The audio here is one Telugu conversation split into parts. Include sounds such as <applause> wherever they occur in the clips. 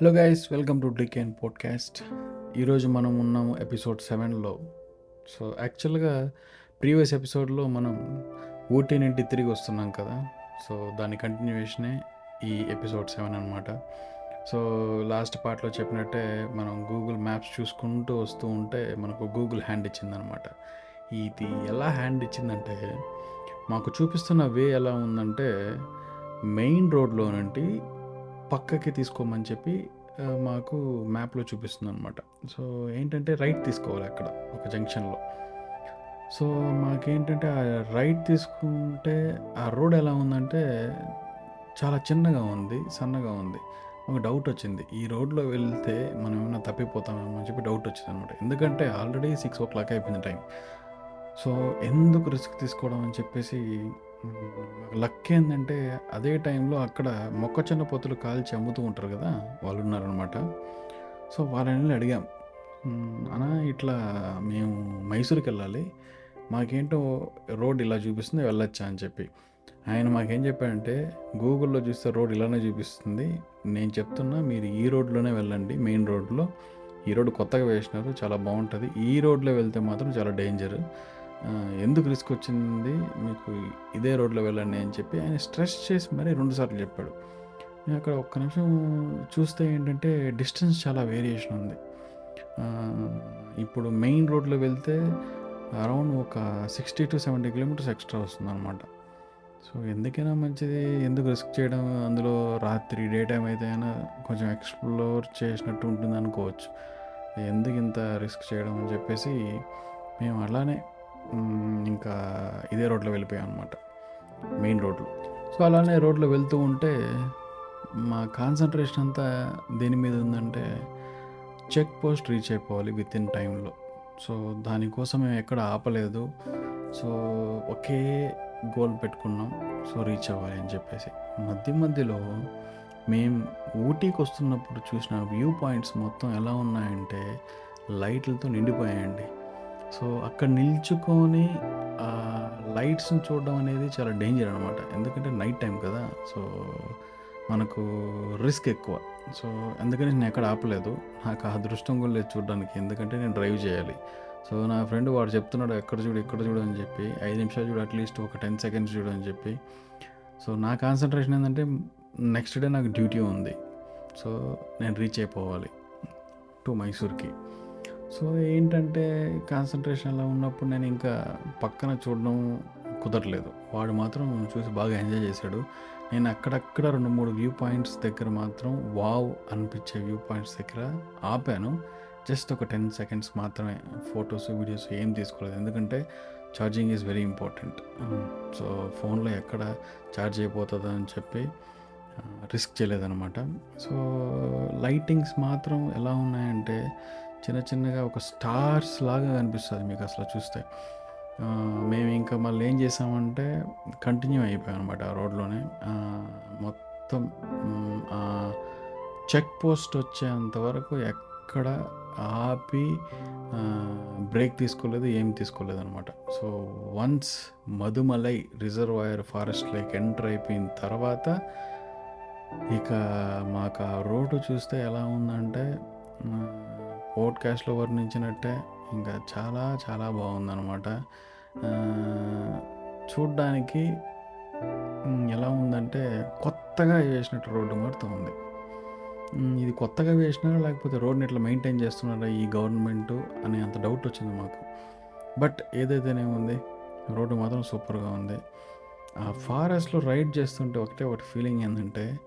Hello guys welcome to drink and podcast. ఈరోజు మనం ఉన్నాము ఎపిసోడ్ సెవెన్లో. సో యాక్చువల్గా ప్రీవియస్ ఎపిసోడ్లో మనం ఊటీ నుండి తిరిగి వస్తున్నాం కదా. సో దాని కంటిన్యూషనే ఈ ఎపిసోడ్ సెవెన్ అనమాట సో లాస్ట్ పార్ట్లో చెప్పినట్టే మనం గూగుల్ మ్యాప్స్ చూసుకుంటూ వస్తూ ఉంటే మనకు గూగుల్ హ్యాండ్ ఇచ్చిందనమాట ఇది ఎలా హ్యాండ్ ఇచ్చిందంటే మాకు చూపిస్తున్న వే ఎలా ఉందంటే మెయిన్ రోడ్లో నుండి పక్కకి తీసుకోమని చెప్పి మాకు మ్యాప్లో చూపిస్తుంది అనమాట సో ఏంటంటే రైట్ తీసుకోవాలి అక్కడ ఒక జంక్షన్లో. సో మాకేంటంటే ఆ రైట్ తీసుకుంటే ఆ రోడ్ ఎలా ఉందంటే చాలా చిన్నగా ఉంది సన్నగా ఉంది. ఒక డౌట్ వచ్చింది. ఈ రోడ్లో వెళ్తే మనం ఏమైనా తప్పిపోతామేమో అని చెప్పి డౌట్ వచ్చింది అనమాట ఎందుకంటే ఆల్రెడీ సిక్స్ ఓ క్లాక్ అయిపోయింది టైం సో ఎందుకు రిస్క్ తీసుకోవడం అని చెప్పేసి లక్ ఏంటంటే అదే టైంలో అక్కడ మొక్కజొన్న పొత్తులు కాల్చి అమ్ముతూ ఉంటారు కదా వాళ్ళు ఉన్నారనమాట సో వాళ్ళని అడిగాం. అనా ఇట్లా మేము మైసూర్కి వెళ్ళాలి మాకేంటో రోడ్ ఇలా చూపిస్తుంది వెళ్ళొచ్చా అని చెప్పి. ఆయన మాకేం చెప్పాడంటే గూగుల్లో చూస్తే రోడ్ ఇలానే చూపిస్తుంది. నేను చెప్తున్నా మీరు ఈ రోడ్లోనే వెళ్ళండి మెయిన్ రోడ్లో. ఈ రోడ్డు కొత్తగా వేసినారు చాలా బాగుంటుంది. ఈ రోడ్లో వెళ్తే మాత్రం చాలా డేంజర్. ఎందుకు రిస్క్ వచ్చింది? మీకు ఇదే రోడ్లో వెళ్ళండి అని చెప్పి ఆయన స్ట్రెస్ చేసి మరీ రెండుసార్లు చెప్పాడు. నేను అక్కడ ఒక్క నిమిషం చూస్తే ఏంటంటే డిస్టెన్స్ చాలా వేరియేషన్ ఉంది. ఇప్పుడు మెయిన్ రోడ్లో వెళ్తే అరౌండ్ ఒక sixty to seventy kilometres extra వస్తుంది అనమాట సో ఎందుకైనా మంచిది. ఎందుకు రిస్క్ చేయడం? అందులో రాత్రి డే టైం అయితే అయినా కొంచెం ఎక్స్ప్లోర్ చేసినట్టు ఉంటుంది అనుకోవచ్చు ఎందుకు ఇంత రిస్క్ చేయడం అని చెప్పేసి మేము అలానే ఇంకా ఇదే రోడ్లో వెళ్ళిపోయాం అనమాట మెయిన్ రోడ్లో. సో అలానే రోడ్లో వెళ్తూ ఉంటే మా కాన్సన్ట్రేషన్ అంతా దేని మీద ఉందంటే చెక్ పోస్ట్ రీచ్ అయిపోవాలి విత్ ఇన్ టైంలో. సో దానికోసం మేము ఎక్కడ ఆపలేదు. సో ఒకే గోల్ పెట్టుకున్నాం. సో రీచ్ అవ్వాలి అని చెప్పేసి. మధ్య మధ్యలో మేము ఊటీకి వస్తున్నప్పుడు చూసిన వ్యూ పాయింట్స్ మొత్తం ఎలా ఉన్నాయంటే లైట్లతో నిండిపోయాయండి. సో అక్కడ నిల్చుకొని లైట్స్ని చూడడం అనేది చాలా డేంజర్ అనమాట ఎందుకంటే నైట్ టైం కదా సో మనకు రిస్క్ ఎక్కువ. సో అందుకని నేను ఎక్కడ ఆపలేదు. నాకు ఆ అదృష్టం కూడా లేదు చూడడానికి. ఎందుకంటే నేను డ్రైవ్ చేయాలి. సో నా ఫ్రెండ్ వాడు చెప్తున్నాడు ఎక్కడ చూడు ఎక్కడ చూడు అని చెప్పి ఐదు నిమిషాలు చూడు అట్లీస్ట్ ఒక టెన్ సెకండ్స్ చూడు అని చెప్పి. సో నా కాన్సన్ట్రేషన్ ఏంటంటే నెక్స్ట్ డే నాకు డ్యూటీ ఉంది. సో నేను రీచ్ అయిపోవాలి. టు మైసూర్కి. సో ఏంటంటే కాన్సన్ట్రేషన్లో ఉన్నప్పుడు నేను ఇంకా పక్కన చూడడం కుదరలేదు. వాడు మాత్రం చూసి బాగా ఎంజాయ్ చేశాడు. నేను అక్కడక్కడ రెండు మూడు వ్యూ పాయింట్స్ దగ్గర మాత్రం వావ్ అనిపించే వ్యూ పాయింట్స్ దగ్గర ఆపాను. జస్ట్ ఒక టెన్ సెకండ్స్ మాత్రమే ఫొటోస్ వీడియోస్ ఏం తీసుకోలేదు. ఎందుకంటే charging is very important so ఫోన్లో ఎక్కడ ఛార్జ్ అయిపోతుందో అని చెప్పి రిస్క్ చేయలేదన్నమాట. సో లైటింగ్స్ మాత్రం ఎలా ఉన్నాయంటే చిన్న చిన్నగా ఒక స్టార్స్ లాగా కనిపిస్తుంది మీకు అసలు చూస్తే. మేము ఇంకా మళ్ళీ ఏం చేసామంటే కంటిన్యూ అయిపోయాం అనమాట ఆ రోడ్లోనే. మొత్తం చెక్ పోస్ట్ వచ్చేంత వరకు ఎక్కడ ఆపి బ్రేక్ తీసుకోలేదు ఏం తీసుకోలేదు అనమాట so once Mudumalai reservoir forest lake enter అయిపోయిన తర్వాత ఇక మాకు ఆ రోడ్డు చూస్తే ఎలా ఉందంటే పోడ్కాస్ట్లో వర్ణించినట్టే ఇంకా చాలా చాలా బాగుందన్నమాట. చూడ్డానికి ఎలా ఉందంటే కొత్తగా వేసినట్టు రోడ్డు మారుతూ ఉంది. ఇది కొత్తగా వేసినారా లేకపోతే రోడ్ని ఇట్లా మెయింటైన్ చేస్తున్నారా ఈ గవర్నమెంట్ అనే అంత డౌట్ వచ్చింది మాకు. బట్ ఏదైతేనేముంది రోడ్డు మాత్రం సూపర్గా ఉంది. ఆ ఫారెస్ట్లో రైడ్ చేస్తుంటే ఒకటే ఒకటి ఫీలింగ్ ఏంటంటే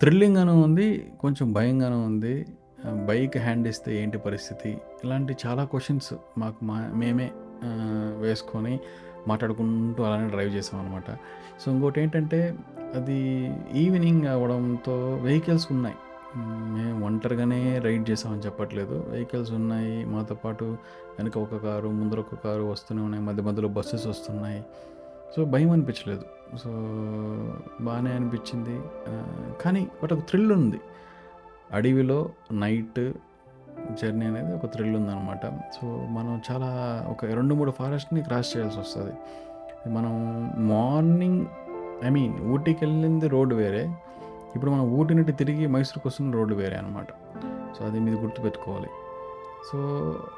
థ్రిల్లింగ్గాను ఉంది కొంచెం భయంగానూ ఉంది. బైక్ హ్యాండ్ ఇస్తే ఏంటి పరిస్థితి? ఇలాంటి చాలా క్వశ్చన్స్ మాకు మా మేమే వేసుకొని మాట్లాడుకుంటూ అలానే డ్రైవ్ చేసాం అనమాట సో ఇంకోటి ఏంటంటే అది ఈవినింగ్ అవ్వడంతో వెహికల్స్ ఉన్నాయి. మేము ఒంటరిగానే రైడ్ చేసామని చెప్పట్లేదు. వెహికల్స్ ఉన్నాయి మాతో పాటు వెనక ఒక కారు ముందర ఒక కారు వస్తూనే ఉన్నాయి మధ్య మధ్యలో బస్సెస్ వస్తున్నాయి. సో భయం అనిపించలేదు. సో బాగానే అనిపించింది. కానీ బట్ ఒక థ్రిల్ ఉంది. అడవిలో నైట్ జర్నీ అనేది ఒక థ్రిల్ ఉందన్నమాట. సో మనం చాలా ఒక రెండు మూడు ఫారెస్ట్ని క్రాస్ చేయాల్సి వస్తుంది. మనం మార్నింగ్ ఐ మీన్ ఊటీకి వెళ్ళింది రోడ్ వేరే ఇప్పుడు మనం ఊటి నుండి తిరిగి మైసూర్కి వస్తున్న రోడ్డు వేరే అనమాట సో అది మీరు గుర్తుపెట్టుకోవాలి. సో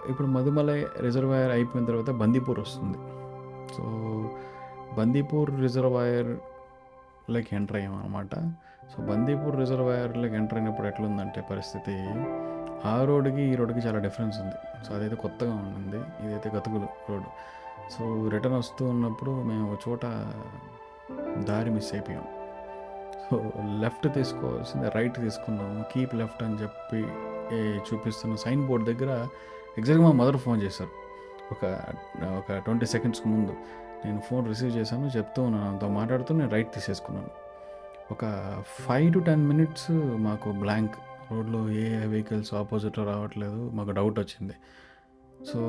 ఇప్పుడు మధుమలై రిజర్వాయర్ అయిపోయిన తర్వాత బందీపూర్ వస్తుంది. సో బందీపూర్ రిజర్వాయర్లోకి ఎంటర్ అయ్యాం అనమాట సో బందీపూర్ రిజర్వాయర్లోకి ఎంటర్ అయినప్పుడు ఎట్లుందంటే పరిస్థితి ఆ రోడ్డుకి ఈ రోడ్డుకి చాలా డిఫరెన్స్ ఉంది. సో అదైతే కొత్తగా ఉండింది ఇదైతే గతుకులు రోడ్డు. సో రిటర్న్ వస్తూ ఉన్నప్పుడు మేము ఒక చోట దారి మిస్ అయిపోయాం. సో లెఫ్ట్ తీసుకోవాల్సింది రైట్ తీసుకున్నాము. కీప్ లెఫ్ట్ అని చెప్పి చూపిస్తున్న సైన్ బోర్డ్ దగ్గర ఎగ్జాక్ట్గా మా మదర్ ఫోన్ చేశారు. ఒక ఒక ట్వంటీ సెకండ్స్కి ముందు. నేను ఫోన్ రిసీవ్ చేశాను చెప్తూ ఉన్నాను. అంత మాట్లాడుతూ నేను రైట్ తీసేసుకున్నాను. ఒక ఫైవ్ టు టెన్ మినిట్స్ మాకు బ్లాంక్ రోడ్లో ఏ వెహికల్స్ ఆపోజిట్ రావట్లేదు మాకు డౌట్ వచ్చింది. సో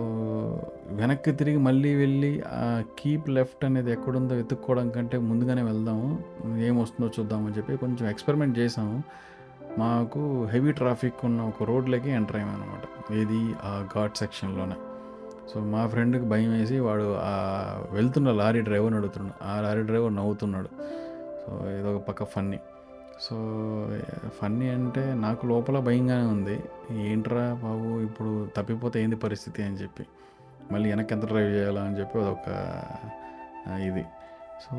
వెనక్కి తిరిగి మళ్ళీ వెళ్ళి ఆ కీప్ లెఫ్ట్ అనేది ఎక్కడుందో వెతుక్కోవడం కంటే ముందుగానే వెళ్దాము ఏమొస్తుందో చూద్దామని చెప్పి కొంచెం ఎక్స్పెరిమెంట్ చేసాము మాకు హెవీ ట్రాఫిక్ ఉన్న ఒక రోడ్లోకి ఎంటర్ అయ్యామన్నమాట ఏది? ఆ ఘాట్ సెక్షన్లోనే సో మా ఫ్రెండ్కి భయం వేసి వాడు వెళ్తున్న లారీ డ్రైవర్ని అడుగుతున్నాడు. ఆ లారీ డ్రైవర్ నవ్వుతున్నాడు. సో ఏదో ఒక పక్క ఫన్నీ. సో ఫన్నీ అంటే నాకు లోపల భయంగానే ఉంది. ఏంట్రా బాబు ఇప్పుడు తప్పిపోతే ఏంది పరిస్థితి అని చెప్పి. మళ్ళీ వెనక్కి ఎంత డ్రైవ్ చేయాలా అని చెప్పి అదొక ఇది. సో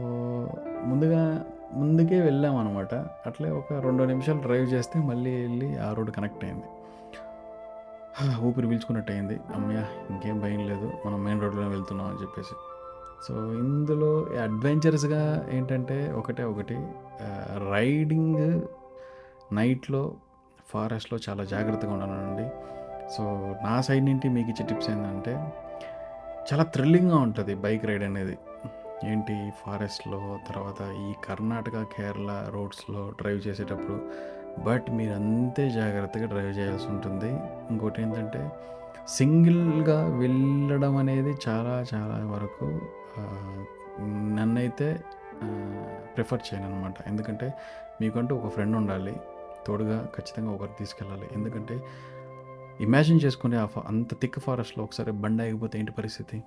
ముందుగా ముందుకే వెళ్ళాం అనమాట అట్లే ఒక రెండు నిమిషాలు డ్రైవ్ చేస్తే మళ్ళీ వెళ్ళి ఆ రోడ్ కనెక్ట్ అయింది. <sighs> ఊపిరి పీల్చుకున్నట్టు అయింది. అమ్మయ్య ఇంకేం భయం లేదు. మనం మెయిన్ రోడ్లోనే వెళ్తున్నాం అని చెప్పేసి. సో ఇందులో అడ్వెంచరస్గా ఏంటంటే ఒకటే ఒకటి రైడింగ్ నైట్లో ఫారెస్ట్లో చాలా జాగ్రత్తగా ఉండాలండి సో నా సైడ్ నుండి మీకు ఇచ్చే టిప్స్ ఏంటంటే చాలా థ్రిల్లింగ్గా ఉంటుంది బైక్ రైడ్ అనేది. ఏంటి? ఫారెస్ట్లో తర్వాత ఈ కర్ణాటక కేరళ రోడ్స్లో డ్రైవ్ చేసేటప్పుడు. బట్ మీరు అంతే జాగ్రత్తగా డ్రైవ్ చేయాల్సి ఉంటుంది. ఇంకోటి ఏంటంటే సింగిల్గా వెళ్ళడం అనేది చాలా చాలా వరకు నన్నైతే ప్రిఫర్ చేయను అనమాట ఎందుకంటే మీకంటూ ఒక ఫ్రెండ్ ఉండాలి. తోడుగా ఖచ్చితంగా ఒకరు తీసుకెళ్ళాలి. ఎందుకంటే ఇమాజిన్ చేసుకునే ఆ అంత థిక్ ఫారెస్ట్లో ఒకసారి బండి ఆగిపోతే ఏంటి పరిస్థితి?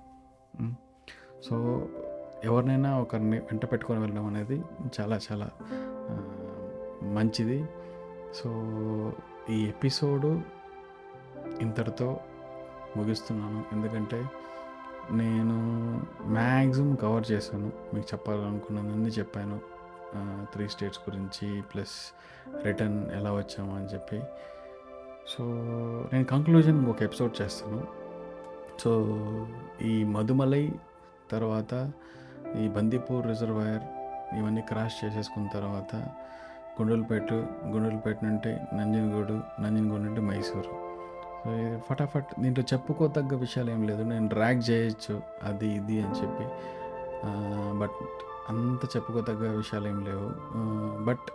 సో ఎవరినైనా ఒకరిని వెంట పెట్టుకొని వెళ్ళడం అనేది చాలా చాలా మంచిది. సో ఈ ఎపిసోడు ఇంతటితో ముగిస్తున్నాను. ఎందుకంటే నేను మ్యాక్సిమం కవర్ చేశాను. మీకు చెప్పాలనుకున్నదన్నీ చెప్పాను. త్రీ స్టేట్స్ గురించి ప్లస్ రిటర్న్ ఎలా వచ్చాము అని చెప్పి. సో నేను కంక్లూజన్ ఒక ఎపిసోడ్ చేస్తాను. సో ఈ మధుమలై తర్వాత ఈ బందీపూర్ రిజర్వాయర్ ఇవన్నీ క్రాష్ చేసేసుకున్న తర్వాత గుండెలపేట గుండెలపేట నుండి నంజనగూడు నంజనగూడు నుండి మైసూరు. ఫటాఫట్ దీంట్లో చెప్పుకోతగ్గ విషయాలు ఏం లేదు. నేను డ్రాగ్ చేయొచ్చు అది ఇది అని చెప్పి. బట్ అంత చెప్పుకోతగ్గ విషయాలు ఏం లేవు. బట్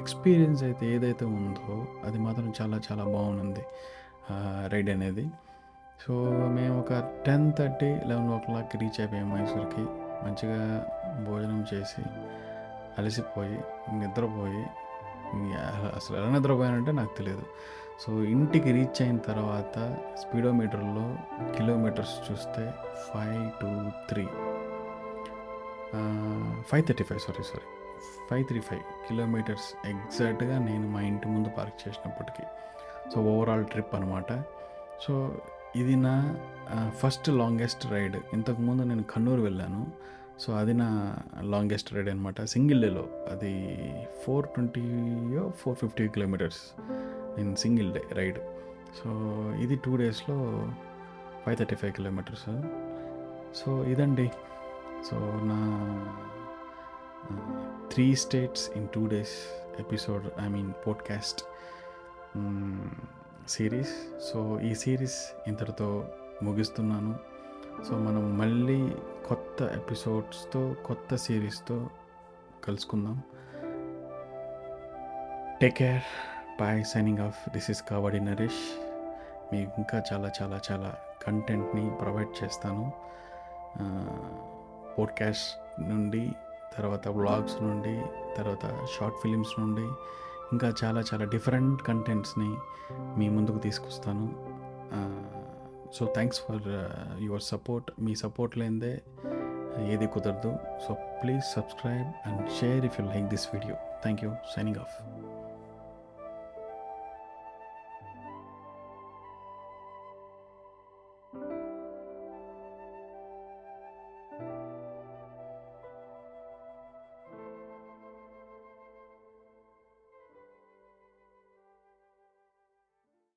ఎక్స్పీరియన్స్ అయితే ఏదైతే ఉందో అది మాత్రం చాలా చాలా బాగుంది రైడ్ అనేది. సో మేము ఒక టెన్ థర్టీ లెవెన్ ఓ క్లాక్కి రీచ్ అయిపోయాం మైసూర్కి. మంచిగా భోజనం చేసి అలసిపోయి నిద్రపోయి అసలు ఎలా నిద్రపోయానంటే నాకు తెలియదు సో ఇంటికి రీచ్ అయిన తర్వాత స్పీడోమీటర్లో కిలోమీటర్స్ చూస్తే five two three. Five thirty five sorry sorry. Five three five kilometres ఎగ్జాక్ట్గా నేను మా ఇంటి ముందు పార్క్ చేసినప్పటికీ. సో ఓవరాల్ ట్రిప్ అనమాట సో ఇది నా ఫస్ట్ లాంగెస్ట్ రైడ్. ఇంతకుముందు నేను కన్నూరు వెళ్ళాను. సో అది నా లాంగెస్ట్ రైడ్ అనమాట సింగిల్ డేలో అది four ట్వంటీయో four fifty kilometres. In single day ride so ఇది టూ డేస్లో five thirty five kilometres so ఇదండి. సో నా three states in two days episode I mean podcast series so ఈ సిరీస్ ఇంతటితో ముగిస్తున్నాను. సో మనం మళ్ళీ కొత్త ఎపిసోడ్స్తో కొత్త సిరీస్తో కలుసుకుందాం. Take care bye signing off this is Kavadi Naresh మీకు ఇంకా చాలా చాలా చాలా కంటెంట్ని ప్రొవైడ్ చేస్తాను. పోడ్కాస్ట్ నుండి తర్వాత వ్లాగ్స్ నుండి తర్వాత షార్ట్ ఫిలిమ్స్ నుండి ఇంకా చాలా చాలా డిఫరెంట్ కంటెంట్స్ని మీ ముందుకు తీసుకొస్తాను. So thanks for your support me support లేనిదే ఏది కుదరదు. So please subscribe and share if you like this video thank you signing off